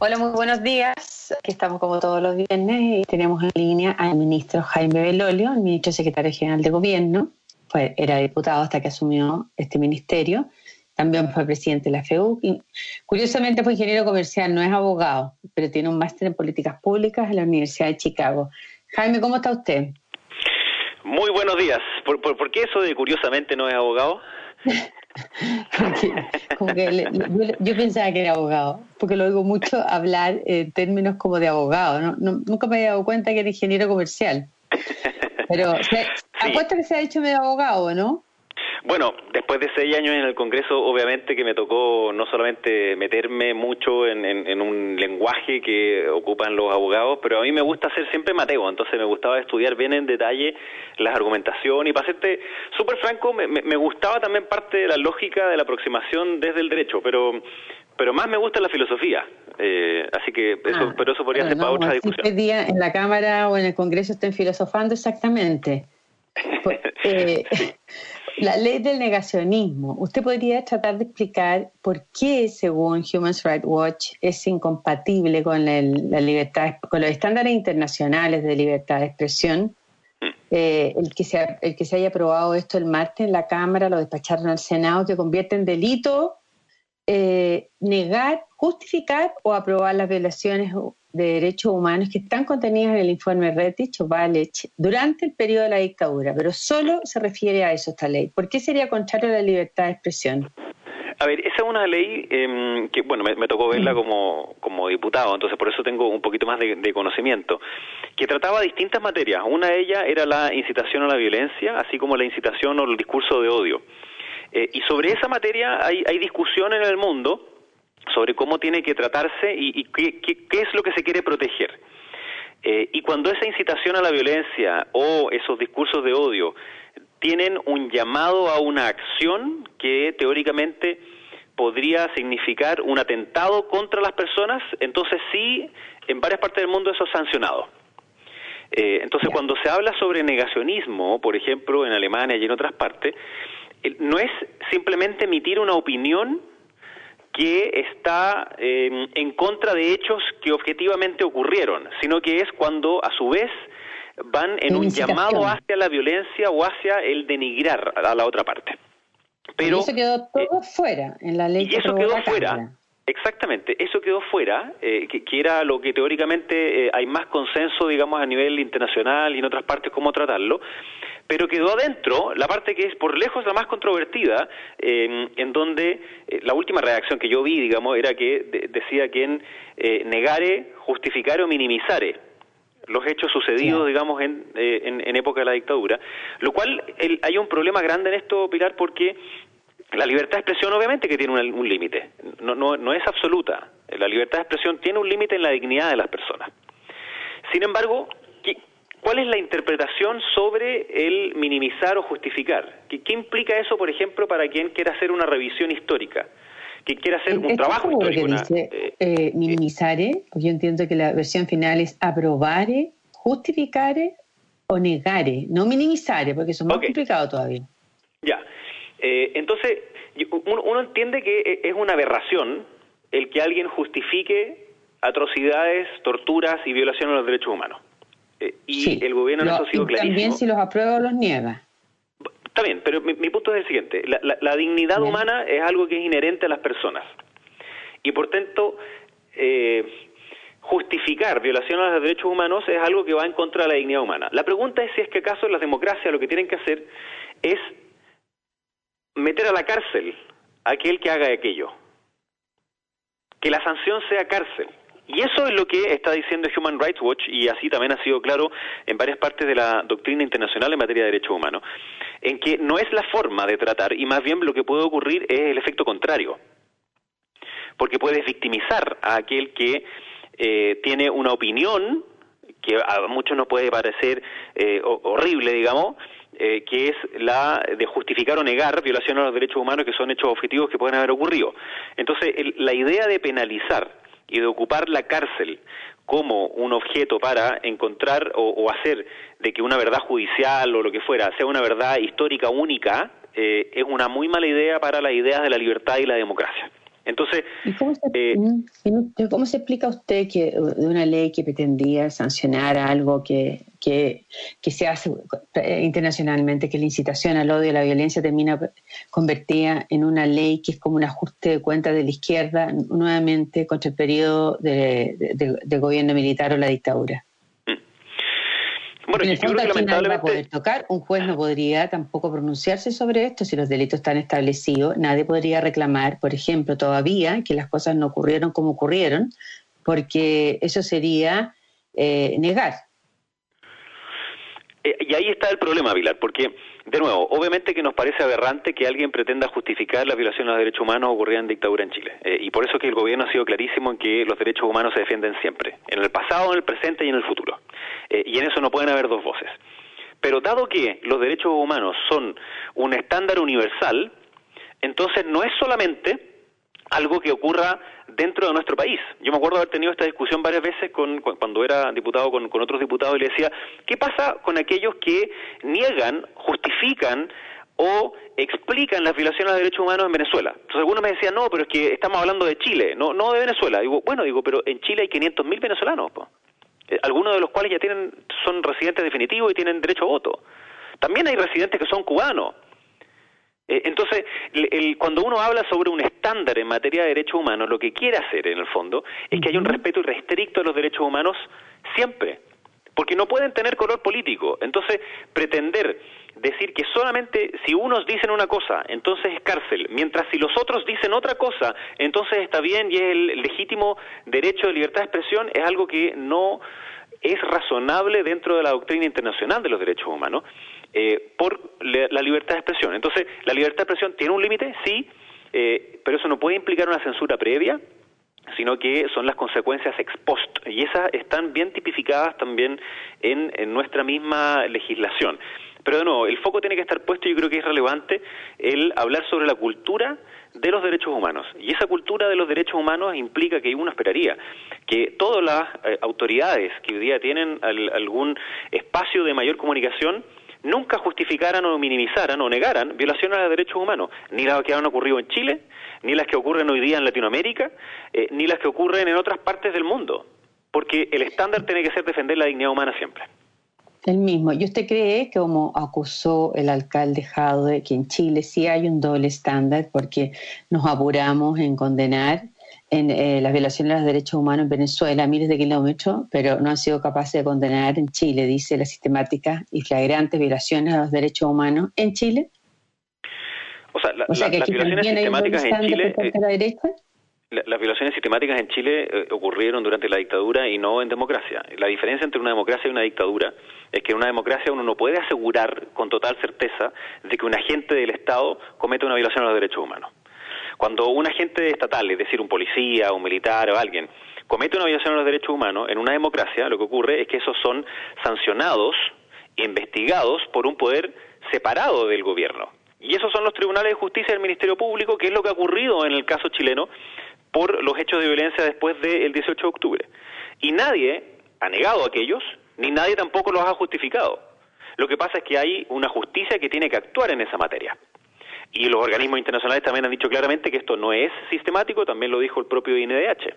Hola, muy buenos días. Aquí estamos como todos los viernes y tenemos en línea al ministro Jaime Belolio, el ministro secretario general de Gobierno. Fue, era diputado hasta que asumió este ministerio. También fue presidente de la FEU. Y, curiosamente fue ingeniero comercial, no es abogado, pero tiene un máster en políticas públicas en la Universidad de Chicago. Jaime, ¿cómo está usted? Muy buenos días. ¿Por, por qué eso de curiosamente no es abogado? como que yo, pensaba que era abogado, porque lo oigo mucho hablar en términos como de abogado. nunca me había dado cuenta que era ingeniero comercial. Pero se, apuesta que se ha hecho medio abogado, ¿no? Bueno, después de seis años en el Congreso, obviamente que me tocó no solamente meterme mucho en, un lenguaje que ocupan los abogados, pero a mí me gusta ser siempre Mateo, entonces me gustaba estudiar bien en detalle las argumentaciones y para serte súper franco, me, gustaba también parte de la lógica de la aproximación desde el derecho, pero pero más me gusta la filosofía. Eh, así que eso, ah, pero eso podría ser para otra discusión. día en la Cámara o en el Congreso estén filosofando exactamente. Pues, eh, la ley del negacionismo. ¿Usted podría tratar de explicar por qué, según Human Rights Watch, es incompatible con la, libertad, con los estándares internacionales de libertad de expresión? Eh, el, que se, el que se haya aprobado esto el martes en la Cámara, lo despacharon al Senado, que convierte en delito eh, negar, justificar o aprobar las violaciones de derechos humanos que están contenidas en el informe Retich o Valech durante el periodo de la dictadura, pero solo se refiere a eso esta ley. ¿Por qué sería contrario a la libertad de expresión? A ver, esa es una ley em, que, bueno, me, tocó verla como, como diputado, entonces por eso tengo un poquito más de, de, conocimiento, que trataba distintas materias. Una de ellas era la incitación a la violencia, así como la incitación o el discurso de odio. Eh, y sobre esa materia hay, hay discusión en el mundo sobre cómo tiene que tratarse y, qué, qué, es lo que se quiere proteger. Eh, y cuando esa incitación a la violencia o esos discursos de odio tienen un llamado a una acción que teóricamente podría significar un atentado contra las personas, entonces sí, en varias partes del mundo eso es sancionado. Eh, entonces, cuando se habla sobre negacionismo, por ejemplo, en Alemania y en otras partes, no es simplemente emitir una opinión que está em, en contra de hechos que objetivamente ocurrieron, sino que es cuando a su vez van en un llamado hacia la violencia o hacia el denigrar a la otra parte. Pero y eso quedó todo eh, fuera en la ley. Y eso quedó fuera. Exactamente, eso quedó fuera, eh, que, era lo que teóricamente eh, hay más consenso, digamos, a nivel internacional y en otras partes cómo tratarlo, pero quedó adentro la parte que es por lejos la más controvertida, en donde eh, la última reacción que yo vi, digamos, era que decía quien eh, negare, justificare o minimizare los hechos sucedidos, digamos, en, eh, en, época de la dictadura, lo cual hay un problema grande en esto, Pilar, porque la libertad de expresión obviamente que tiene un, un límite, no, no, no es absoluta, la libertad de expresión tiene un límite en la dignidad de las personas. Sin embargo, ¿Cuál es la interpretación sobre el minimizar o justificar? ¿Qué, implica eso, por ejemplo, para quien quiera hacer una revisión histórica? Que quiera hacer un trabajo histórico. Que dice, eh, eh, minimizare, porque yo entiendo que la versión final es aprobare, justificare o negare, no minimizare, porque eso es más complicado todavía. Ya. Eh, entonces, uno entiende que es una aberración el que alguien justifique atrocidades, torturas y violaciones de los derechos humanos. Eh, y el gobierno no, ha sido clarísimo. También si los aprueba o los niega. Está bien, pero mi, punto es el siguiente. La, dignidad humana es algo que es inherente a las personas. Y por tanto, eh, justificar violaciones a los derechos humanos es algo que va en contra de la dignidad humana. La pregunta es si es que acaso en las democracias lo que tienen que hacer es meter a la cárcel a aquel que haga aquello. Que la sanción sea cárcel. Y eso es lo que está diciendo Human Rights Watch y así también ha sido claro en varias partes de la doctrina internacional en materia de derechos humanos, en que no es la forma de tratar y más bien lo que puede ocurrir es el efecto contrario, porque puedes victimizar a aquel que eh, tiene una opinión que a muchos nos puede parecer eh, horrible, digamos, eh, que es la de justificar o negar violaciones a los derechos humanos que son hechos objetivos que pueden haber ocurrido. Entonces, la idea de penalizar y de ocupar la cárcel como un objeto para encontrar o, hacer de que una verdad judicial o lo que fuera sea una verdad histórica única, eh, es una muy mala idea para las ideas de la libertad y la democracia. Entonces, cómo, se, eh, ¿cómo se explica usted que de una ley que pretendía sancionar algo que, que, se hace internacionalmente, que la incitación al odio y a la violencia termina convertida en una ley que es como un ajuste de cuentas de la izquierda nuevamente contra el periodo de gobierno militar o la dictadura? Bueno, en el fondo, yo lamentablemente... va a poder tocar, un juez no podría tampoco pronunciarse sobre esto si los delitos están establecidos. Nadie podría reclamar, por ejemplo, todavía que las cosas no ocurrieron como ocurrieron, porque eso sería eh, negar. Eh, y ahí está el problema, Vilar, porque de nuevo, obviamente que nos parece aberrante que alguien pretenda justificar la violación de los derechos humanos ocurrida en dictadura en Chile. Eh, y por eso que el gobierno ha sido clarísimo en que los derechos humanos se defienden siempre, en el pasado, en el presente y en el futuro. Eh, y en eso no pueden haber dos voces. Pero dado que los derechos humanos son un estándar universal, entonces no es solamente algo que ocurra dentro de nuestro país. Yo me acuerdo haber tenido esta discusión varias veces con, cuando era diputado con, otros diputados y le decía, ¿qué pasa con aquellos que niegan, justifican o explican las violaciones de derechos humanos en Venezuela. Entonces algunos me decían, no, pero es que estamos hablando de Chile, no, no de Venezuela. Digo, bueno, digo, pero en Chile hay 500.000 venezolanos, eh, algunos de los cuales ya tienen, son residentes definitivos y tienen derecho a voto. También hay residentes que son cubanos. Eh, entonces, cuando uno habla sobre un estándar en materia de derechos humanos, lo que quiere hacer en el fondo es que haya un respeto irrestricto a los derechos humanos siempre, porque no pueden tener color político. Entonces, pretender decir que solamente si unos dicen una cosa, entonces es cárcel, mientras si los otros dicen otra cosa, entonces está bien y es el legítimo derecho de libertad de expresión, es algo que no es razonable dentro de la doctrina internacional de los derechos humanos. Eh, por la libertad de expresión. Entonces, la libertad de expresión tiene un límite, sí, eh, pero eso no puede implicar una censura previa, sino que son las consecuencias ex post, y esas están bien tipificadas también en, nuestra misma legislación. Pero de nuevo, el foco tiene que estar puesto, y yo creo que es relevante, el hablar sobre la cultura de los derechos humanos. Y esa cultura de los derechos humanos implica que uno esperaría que todas las eh, autoridades que hoy día tienen algún espacio de mayor comunicación nunca justificaran o minimizaran o negaran violaciones a los derechos humanos, ni las que han ocurrido en Chile, ni las que ocurren hoy día en Latinoamérica, eh, ni las que ocurren en otras partes del mundo, porque el estándar tiene que ser defender la dignidad humana siempre. El mismo. ¿Y usted cree que como acusó el alcalde Jadwe que en Chile sí hay un doble estándar porque nos apuramos en condenar en eh, las violaciones de los derechos humanos en Venezuela a miles de kilómetros, pero no han sido capaces de condenar en Chile, dice, las sistemáticas y flagrantes violaciones a los derechos humanos en Chile? O sea, las violaciones sistemáticas en Chile... las violaciones sistemáticas en Chile ocurrieron durante la dictadura y no en democracia. La diferencia entre una democracia y una dictadura es que en una democracia uno no puede asegurar con total certeza de que un agente del Estado cometa una violación a los derechos humanos. Cuando un agente estatal, es decir, un policía, un militar o alguien, comete una violación a los derechos humanos, en una democracia lo que ocurre es que esos son sancionados investigados por un poder separado del gobierno. Y esos son los tribunales de justicia del Ministerio Público, que es lo que ha ocurrido en el caso chileno por los hechos de violencia después del 18 de octubre. Y nadie ha negado a aquellos, ni nadie tampoco los ha justificado. Lo que pasa es que hay una justicia que tiene que actuar en esa materia. Y los organismos internacionales también han dicho claramente que esto no es sistemático, también lo dijo el propio INDH.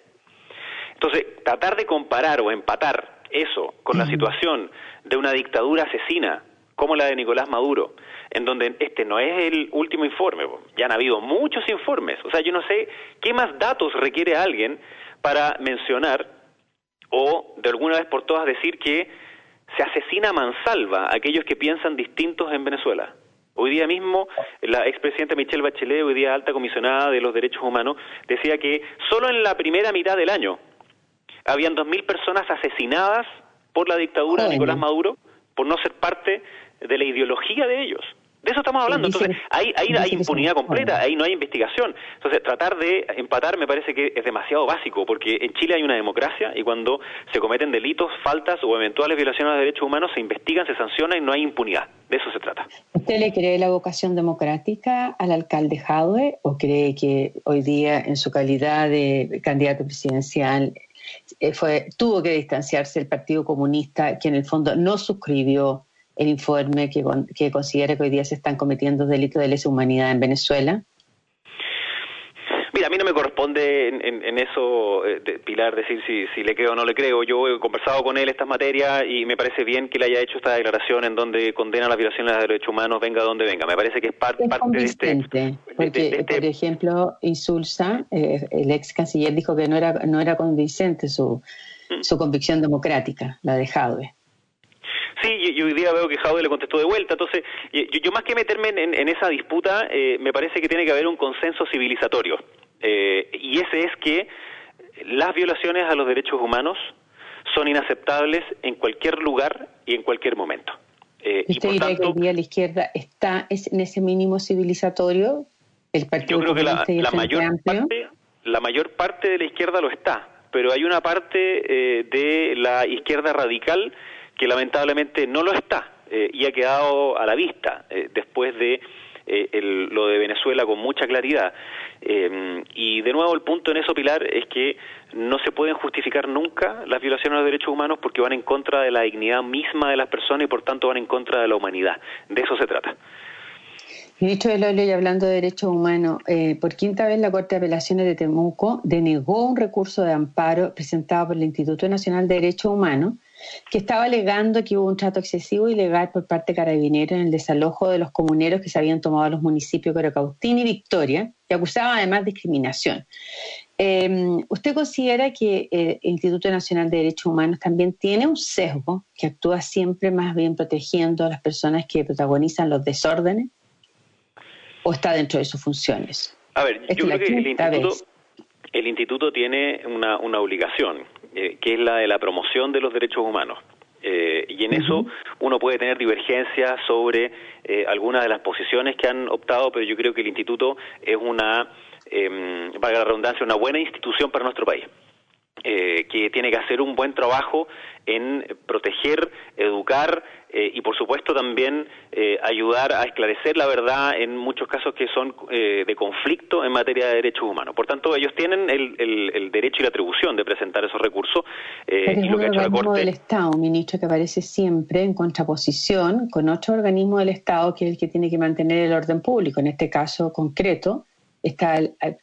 Entonces, tratar de comparar o empatar eso con la situación de una dictadura asesina como la de Nicolás Maduro, en donde este no es el último informe, ya han habido muchos informes, o sea, yo no sé qué más datos requiere alguien para mencionar o de alguna vez por todas decir que se asesina a mansalva a aquellos que piensan distintos en Venezuela. Hoy día mismo, la expresidenta Michelle Bachelet, hoy día alta comisionada de los derechos humanos, decía que solo en la primera mitad del año habían 2.000 personas asesinadas por la dictadura de Nicolás Maduro por no ser parte de la ideología de ellos. De eso estamos hablando. Entonces, ahí, ahí hay impunidad completa, ahí no hay investigación. Entonces, tratar de empatar me parece que es demasiado básico, porque en Chile hay una democracia y cuando se cometen delitos, faltas o eventuales violaciones de derechos humanos, se investigan, se sancionan y no hay impunidad. De eso se trata. ¿Usted le cree la vocación democrática al alcalde Jadwe o cree que hoy día, en su calidad de candidato presidencial, eh, fue, tuvo que distanciarse del Partido Comunista, que en el fondo no suscribió el informe que, que considera que hoy día se están cometiendo delitos de lesa humanidad en Venezuela? Mira, mí no me corresponde en, eso, eh, Pilar, decir si, si, le creo o no le creo. Yo he conversado con él estas materias y me parece bien que le haya hecho esta declaración en donde condena las violaciones de derechos humanos, venga donde venga. Me parece que es, parte de este... Porque, este por ejemplo, Insulza, eh, el ex canciller, dijo que no era, no era convincente su, mm. su convicción democrática, la de Jadwe. Sí, y, hoy día veo que Jaude le contestó de vuelta. Entonces, yo, más que meterme en, esa disputa, eh, me parece que tiene que haber un consenso civilizatorio. Eh, y ese es que las violaciones a los derechos humanos son inaceptables en cualquier lugar y en cualquier momento. Eh, ¿Usted y que hoy día la izquierda está en ese mínimo civilizatorio? El partido yo creo que la, mayor parte, la mayor parte de la izquierda lo está, pero hay una parte de la izquierda radical que lamentablemente no lo está eh, y ha quedado a la vista eh, después de eh, lo de Venezuela con mucha claridad. y de nuevo el punto en eso, Pilar, es que no se pueden justificar nunca las violaciones a los derechos humanos porque van en contra de la dignidad misma de las personas y por tanto van en contra de la humanidad. De eso se trata. Ministro de Lolo, y hablando de derechos humanos, por quinta vez la Corte de Apelaciones de Temuco denegó un recurso de amparo presentado por el Instituto Nacional de Derechos Humanos que estaba alegando que hubo un trato excesivo y ilegal por parte de Carabineros en el desalojo de los comuneros que se habían tomado los municipios de Corocautín y Victoria, y acusaba además de discriminación. Em, ¿Usted considera que el Instituto Nacional de Derechos Humanos también tiene un sesgo que actúa siempre más bien protegiendo a las personas que protagonizan los desórdenes? ¿O está dentro de sus funciones? A ver, yo creo que el instituto, el instituto, tiene una, una obligación eh, que es la de la promoción de los derechos humanos. Eh, y en eso uno puede tener divergencias sobre eh, algunas de las posiciones que han optado, pero yo creo que el instituto es una, eh, valga la redundancia, una buena institución para nuestro país. Eh, que tiene que hacer un buen trabajo en proteger, educar eh, y por supuesto también eh, ayudar a esclarecer la verdad en muchos casos que son de conflicto en materia de derechos humanos. Por tanto, ellos tienen el, derecho y la atribución de presentar esos recursos. y lo que ha hecho la Corte... del Estado, ministro, que aparece siempre en contraposición con otro organismo del Estado que es el que tiene que mantener el orden público, en este caso concreto, está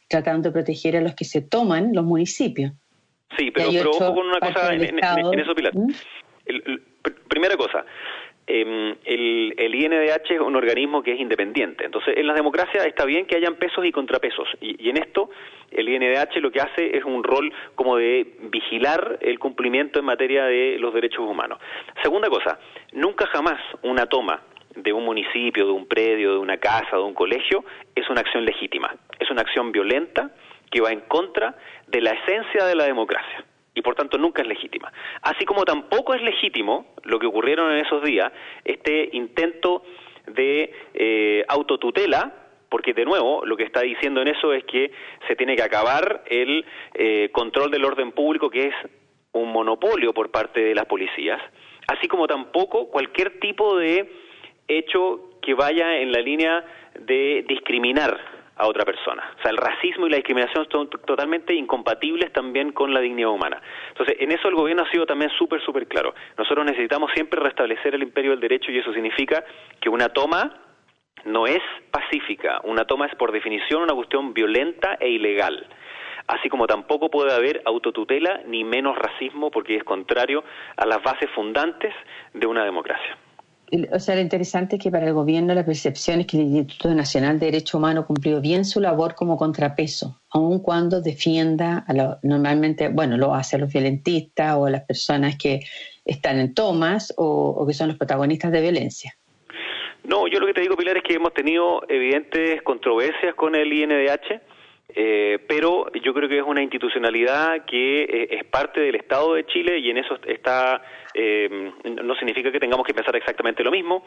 tratando de proteger a los que se toman los municipios. Sí, pero, pero ojo con una cosa en, eso, Pilar. ¿Mm? primera cosa, em, el, el, INDH es un organismo que es independiente. Entonces, en las democracias está bien que hayan pesos y contrapesos. Y, y, en esto, el INDH lo que hace es un rol como de vigilar el cumplimiento en materia de los derechos humanos. Segunda cosa, nunca jamás una toma de un municipio, de un predio, de una casa, de un colegio, es una acción legítima. Es una acción violenta que va en contra de la esencia de la democracia y por tanto nunca es legítima. Así como tampoco es legítimo lo que ocurrieron en esos días, este intento de eh, autotutela, porque de nuevo lo que está diciendo en eso es que se tiene que acabar el eh, control del orden público, que es un monopolio por parte de las policías, así como tampoco cualquier tipo de hecho que vaya en la línea de discriminar a otra persona. O sea, el racismo y la discriminación son totalmente incompatibles también con la dignidad humana. Entonces, en eso el gobierno ha sido también súper, súper claro. Nosotros necesitamos siempre restablecer el imperio del derecho y eso significa que una toma no es pacífica, una toma es por definición una cuestión violenta e ilegal. Así como tampoco puede haber autotutela ni menos racismo porque es contrario a las bases fundantes de una democracia o sea, lo interesante es que para el gobierno la percepción es que el Instituto Nacional de Derecho Humano cumplió bien su labor como contrapeso, aun cuando defienda a lo, normalmente, bueno, lo hace a los violentistas o a las personas que están en tomas o, que son los protagonistas de violencia. No, yo lo que te digo, Pilar, es que hemos tenido evidentes controversias con el INDH, eh, pero yo creo que es una institucionalidad que eh, es parte del Estado de Chile y en eso está eh, no significa que tengamos que pensar exactamente lo mismo.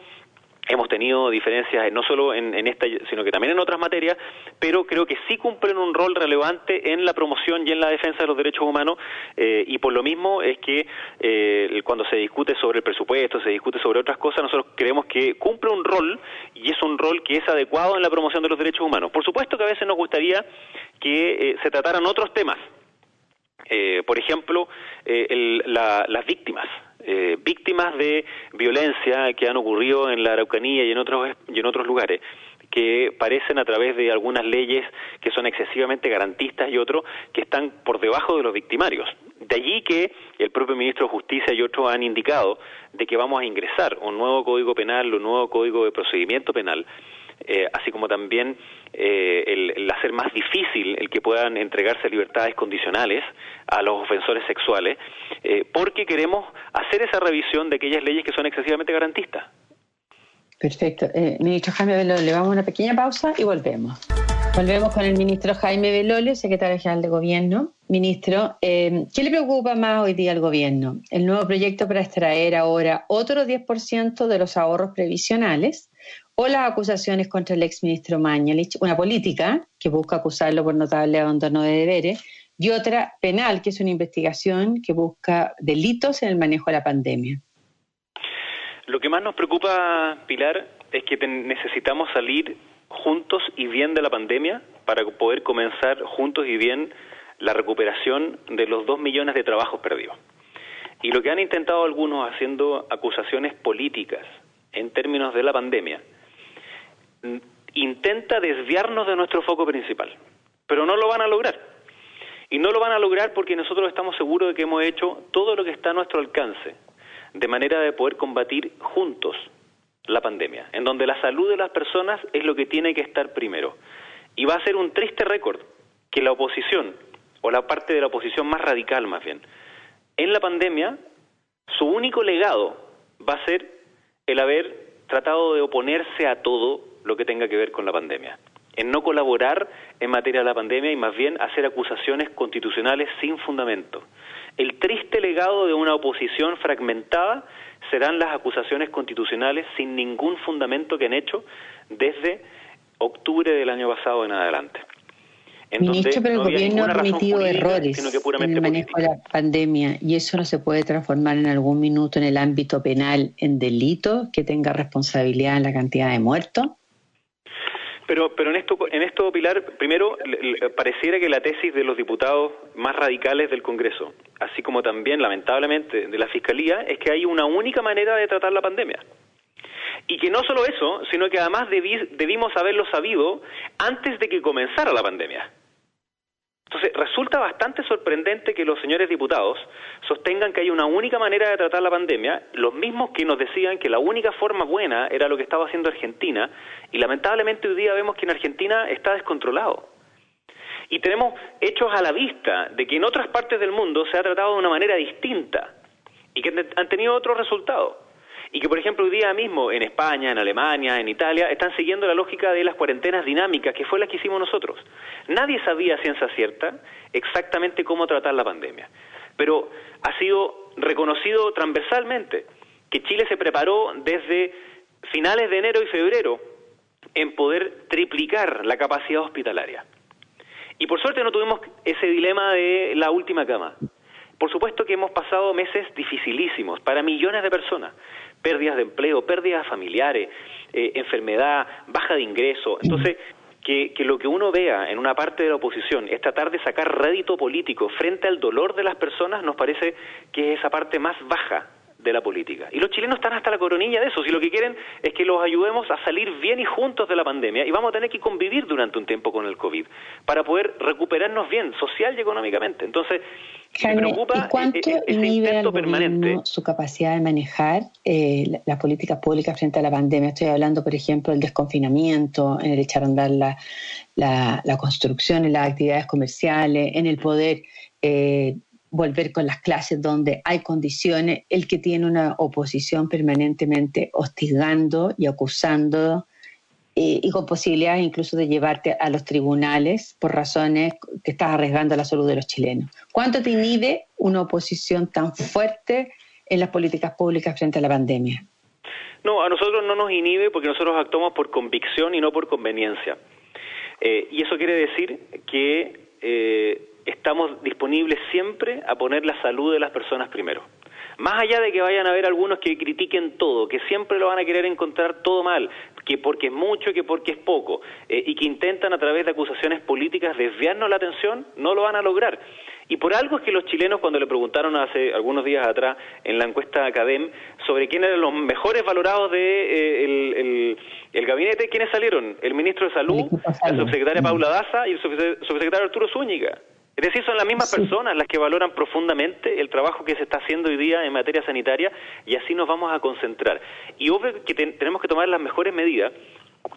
Hemos tenido diferencias no solo en, esta, sino que también en otras materias, pero creo que sí cumplen un rol relevante en la promoción y en la defensa de los derechos humanos, eh, y por lo mismo es que eh, cuando se discute sobre el presupuesto, se discute sobre otras cosas, nosotros creemos que cumple un rol y es un rol que es adecuado en la promoción de los derechos humanos. Por supuesto que a veces nos gustaría que se trataran otros temas, por ejemplo, las víctimas. Eh, víctimas de violencia que han ocurrido en la Araucanía y en otros y en otros lugares que parecen a través de algunas leyes que son excesivamente garantistas y otros que están por debajo de los victimarios. De allí que el propio ministro de Justicia y otros han indicado de que vamos a ingresar un nuevo código penal, un nuevo código de procedimiento penal, eh, así como también eh, el, hacer más difícil el que puedan entregarse libertades condicionales a los ofensores sexuales, eh, porque queremos hacer esa revisión de aquellas leyes que son excesivamente garantistas. Perfecto. ministro Jaime Belole, le vamos a una pequeña pausa y volvemos. Volvemos con el ministro Jaime Belole, secretario general de Gobierno. Ministro, ¿qué le preocupa más hoy día al Gobierno? ¿El nuevo proyecto para extraer ahora otro 10% de los ahorros previsionales o las acusaciones contra el exministro Mañalich, una política que busca acusarlo por notable abandono de deberes, y otra penal, que es una investigación que busca delitos en el manejo de la pandemia. Lo que más nos preocupa, Pilar, es que necesitamos salir juntos y bien de la pandemia para poder comenzar juntos y bien la recuperación de los dos millones de trabajos perdidos. Y lo que han intentado algunos haciendo acusaciones políticas en términos de la pandemia, intenta desviarnos de nuestro foco principal, pero no lo van a lograr. Y no lo van a lograr porque nosotros estamos seguros de que hemos hecho todo lo que está a nuestro alcance, de manera de poder combatir juntos la pandemia, en donde la salud de las personas es lo que tiene que estar primero. Y va a ser un triste récord que la oposición, o la parte de la oposición más radical más bien, en la pandemia, su único legado va a ser el haber tratado de oponerse a todo lo que tenga que ver con la pandemia, en no colaborar en materia de la pandemia y más bien hacer acusaciones constitucionales sin fundamento. El triste legado de una oposición fragmentada serán las acusaciones constitucionales sin ningún fundamento que han hecho desde octubre del año pasado en adelante. Ministro, pero el gobierno ha cometido errores en el manejo de la pandemia y eso no se puede transformar en algún minuto en el ámbito penal en delito que tenga responsabilidad en la cantidad de muertos. Pero, pero en esto, en esto Pilar, primero pareciera que la tesis de los diputados más radicales del Congreso, así como también lamentablemente de la Fiscalía, es que hay una única manera de tratar la pandemia. Y que no solo eso, sino que además debimos haberlo sabido antes de que comenzara la pandemia. Entonces, resulta bastante sorprendente que los señores diputados sostengan que hay una única manera de tratar la pandemia, los mismos que nos decían que la única forma buena era lo que estaba haciendo Argentina, y lamentablemente hoy día vemos que en Argentina está descontrolado. Y tenemos hechos a la vista de que en otras partes del mundo se ha tratado de una manera distinta y que han tenido otros resultados y que, por ejemplo, hoy día mismo en España, en Alemania, en Italia, están siguiendo la lógica de las cuarentenas dinámicas, que fue la que hicimos nosotros. Nadie sabía ciencia cierta exactamente cómo tratar la pandemia, pero ha sido reconocido transversalmente que Chile se preparó desde finales de enero y febrero en poder triplicar la capacidad hospitalaria. Y por suerte no tuvimos ese dilema de la última cama. Por supuesto que hemos pasado meses dificilísimos para millones de personas, pérdidas de empleo, pérdidas familiares, eh, enfermedad, baja de ingreso. Entonces, que, que, lo que uno vea en una parte de la oposición es tratar de sacar rédito político frente al dolor de las personas, nos parece que es esa parte más baja de la política. Y los chilenos están hasta la coronilla de eso. Si lo que quieren es que los ayudemos a salir bien y juntos de la pandemia, y vamos a tener que convivir durante un tiempo con el COVID para poder recuperarnos bien, social y económicamente. Entonces, me preocupa ¿y cuánto e-, e-, permanente. su capacidad de manejar eh, las políticas públicas frente a la pandemia? Estoy hablando, por ejemplo, del desconfinamiento, en el echar a andar la, la, construcción, en las actividades comerciales, en el poder eh, volver con las clases donde hay condiciones, el que tiene una oposición permanentemente hostigando y acusando eh, y con posibilidades incluso de llevarte a los tribunales por razones que estás arriesgando la salud de los chilenos. ¿Cuánto te inhibe una oposición tan fuerte en las políticas públicas frente a la pandemia? No, a nosotros no nos inhibe porque nosotros actuamos por convicción y no por conveniencia. Eh, y eso quiere decir que eh, estamos disponibles siempre a poner la salud de las personas primero. Más allá de que vayan a haber algunos que critiquen todo, que siempre lo van a querer encontrar todo mal, que porque es mucho, que porque es poco, eh, y que intentan a través de acusaciones políticas desviarnos la atención, no lo van a lograr. Y por algo es que los chilenos, cuando le preguntaron hace algunos días atrás en la encuesta Academ sobre quiénes eran los mejores valorados de eh, el, gabinete, ¿quiénes salieron? El ministro de Salud, la subsecretaria mm. Paula Daza y el subsecretario Arturo Zúñiga. Es decir, son las mismas personas las que valoran profundamente el trabajo que se está haciendo hoy día en materia sanitaria y así nos vamos a concentrar. Y obvio que tenemos que tomar las mejores medidas,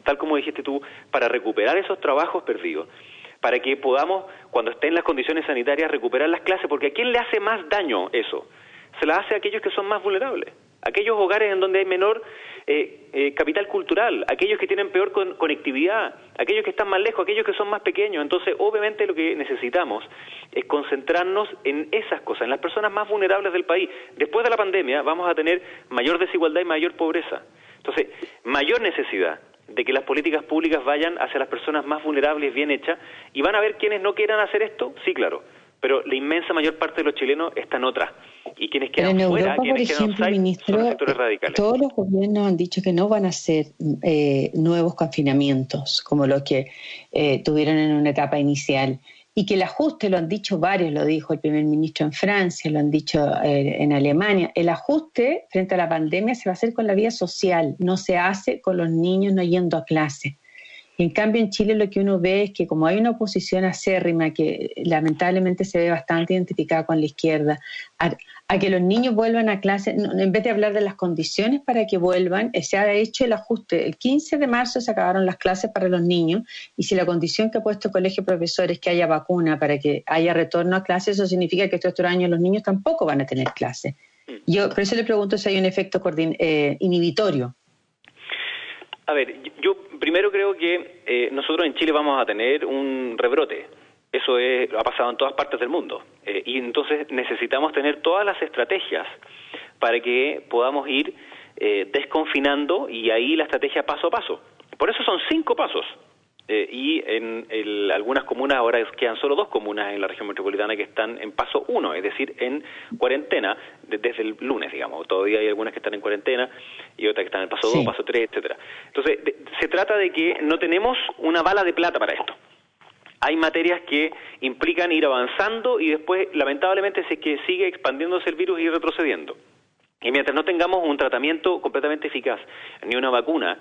tal como dijiste tú, para recuperar esos trabajos perdidos para que podamos, cuando estén las condiciones sanitarias, recuperar las clases, porque ¿a quién le hace más daño eso? Se la hace a aquellos que son más vulnerables, aquellos hogares en donde hay menor eh, eh, capital cultural, aquellos que tienen peor conectividad, aquellos que están más lejos, aquellos que son más pequeños. Entonces, obviamente lo que necesitamos es concentrarnos en esas cosas, en las personas más vulnerables del país. Después de la pandemia vamos a tener mayor desigualdad y mayor pobreza. Entonces, mayor necesidad de que las políticas públicas vayan hacia las personas más vulnerables, bien hechas, y van a ver quienes no quieran hacer esto, sí, claro, pero la inmensa mayor parte de los chilenos están otras. Y quienes quedan en fuera, quienes por ejemplo, ministro, Todos los gobiernos han dicho que no van a hacer eh, nuevos confinamientos como los que eh, tuvieron en una etapa inicial y que el ajuste, lo han dicho varios, lo dijo el primer ministro en Francia, lo han dicho eh, en Alemania, el ajuste frente a la pandemia se va a hacer con la vida social, no se hace con los niños no yendo a clase. En cambio en Chile lo que uno ve es que como hay una oposición acérrima que lamentablemente se ve bastante identificada con la izquierda, a, que los niños vuelvan a clase, en vez de hablar de las condiciones para que vuelvan, eh, se ha hecho el ajuste. El 15 de marzo se acabaron las clases para los niños y si la condición que ha puesto el Colegio de Profesores es que haya vacuna para que haya retorno a clases, eso significa que estos otro año los niños tampoco van a tener clases. Mm. Yo por eso le pregunto si hay un efecto eh, inhibitorio. A ver, yo primero creo que eh, nosotros en Chile vamos a tener un rebrote. Eso ha pasado en todas partes del mundo. Eh, y entonces necesitamos tener todas las estrategias para que podamos ir eh, desconfinando y ahí la estrategia paso a paso. Por eso son cinco pasos. Eh, y en algunas comunas, ahora quedan solo dos comunas en la región metropolitana que están en paso uno, es decir, en cuarentena desde el lunes, digamos. Todavía hay algunas que están en cuarentena y otras que están en paso dos, paso tres, etcétera. Entonces, se trata de que no tenemos una bala de plata para esto. Hay materias que implican ir avanzando y después, lamentablemente, se que sigue expandiéndose el virus y retrocediendo. Y mientras no tengamos un tratamiento completamente eficaz ni una vacuna,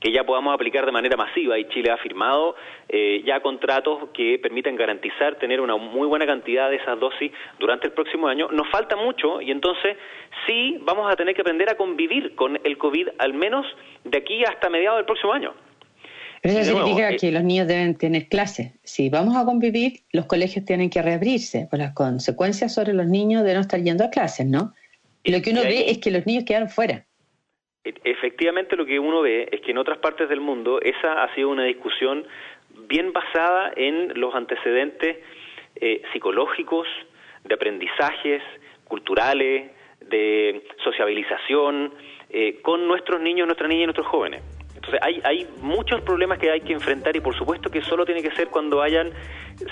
que ya podamos aplicar de manera masiva y Chile ha firmado eh, ya contratos que permiten garantizar tener una muy buena cantidad de esas dosis durante el próximo año. Nos falta mucho y entonces sí vamos a tener que aprender a convivir con el COVID al menos de aquí hasta mediados del próximo año. Eso significa eh, que los niños deben tener clases. Si vamos a convivir, los colegios tienen que reabrirse, por las consecuencias sobre los niños de no estar yendo a clases, ¿no? Y lo que uno ve es que los niños quedan fuera. E, efectivamente lo que uno ve es que en otras partes del mundo esa ha sido una discusión bien basada en los antecedentes eh, psicológicos, de aprendizajes, culturales, de sociabilización, eh, con nuestros niños, nuestras niñas y nuestros jóvenes. Entonces hay, hay muchos problemas que hay que enfrentar y por supuesto que solo tiene que ser cuando hayan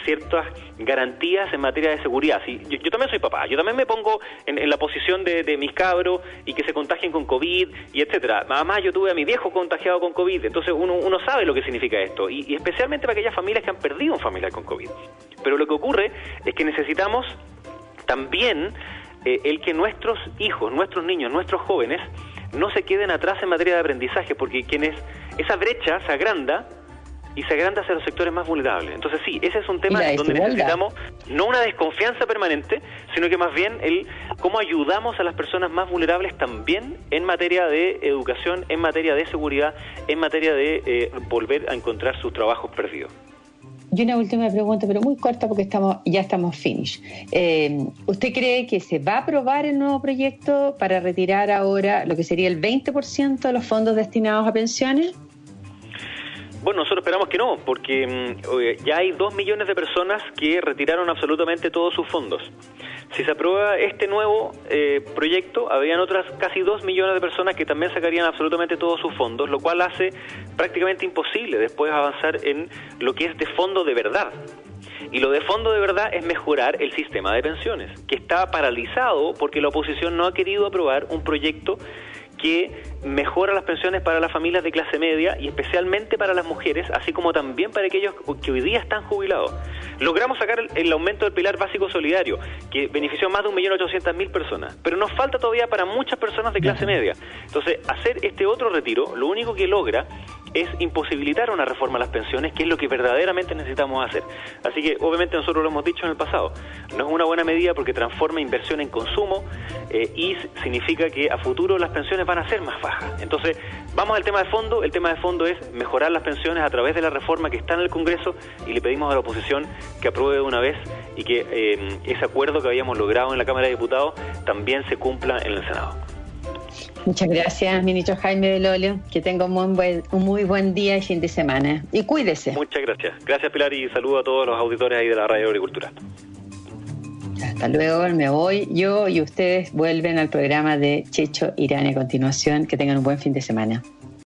ciertas garantías en materia de seguridad. Sí, yo, también soy papá, yo también me pongo en, la posición de, mis cabros y que se contagien con COVID y etcétera. Además yo tuve a mi viejo contagiado con COVID, entonces uno, uno sabe lo que significa esto y, especialmente para aquellas familias que han perdido un familiar con COVID. Pero lo que ocurre es que necesitamos también eh, el que nuestros hijos, nuestros niños, nuestros jóvenes no se queden atrás en materia de aprendizaje, porque quienes esa brecha se agranda y se agranda hacia los sectores más vulnerables. Entonces sí, ese es un tema donde necesitamos no una desconfianza permanente, sino que más bien el cómo ayudamos a las personas más vulnerables también en materia de educación, en materia de seguridad, en materia de eh, volver a encontrar sus trabajos perdidos. Y una última pregunta, pero muy corta porque estamos, ya estamos finish. Eh, ¿Usted cree que se va a aprobar el nuevo proyecto para retirar ahora lo que sería el 20% de los fondos destinados a pensiones? Bueno, nosotros esperamos que no, porque mm, ya hay dos millones de personas que retiraron absolutamente todos sus fondos. Si se aprueba este nuevo eh, proyecto, habrían otras casi dos millones de personas que también sacarían absolutamente todos sus fondos, lo cual hace prácticamente imposible después avanzar en lo que es de fondo de verdad. Y lo de fondo de verdad es mejorar el sistema de pensiones, que está paralizado porque la oposición no ha querido aprobar un proyecto que mejora las pensiones para las familias de clase media y especialmente para las mujeres, así como también para aquellos que hoy día están jubilados. Logramos sacar el, aumento del pilar básico solidario, que benefició a más de 1.800.000 personas, pero nos falta todavía para muchas personas de clase media. Entonces, hacer este otro retiro, lo único que logra es imposibilitar una reforma a las pensiones, que es lo que verdaderamente necesitamos hacer. Así que, obviamente, nosotros lo hemos dicho en el pasado, no es una buena medida porque transforma inversión en consumo eh, y significa que a futuro las pensiones van a ser más bajas. Entonces, vamos al tema de fondo. El tema de fondo es mejorar las pensiones a través de la reforma que está en el Congreso y le pedimos a la oposición que apruebe de una vez y que eh, ese acuerdo que habíamos logrado en la Cámara de Diputados también se cumpla en el Senado. Muchas gracias, ministro Jaime Belolio. Que tenga un muy, buen, un muy buen día y fin de semana. Y cuídese. Muchas gracias. Gracias, Pilar, y saludo a todos los auditores ahí de la Radio Agricultura. Hasta luego, me voy yo y ustedes vuelven al programa de Checho Irán a continuación. Que tengan un buen fin de semana.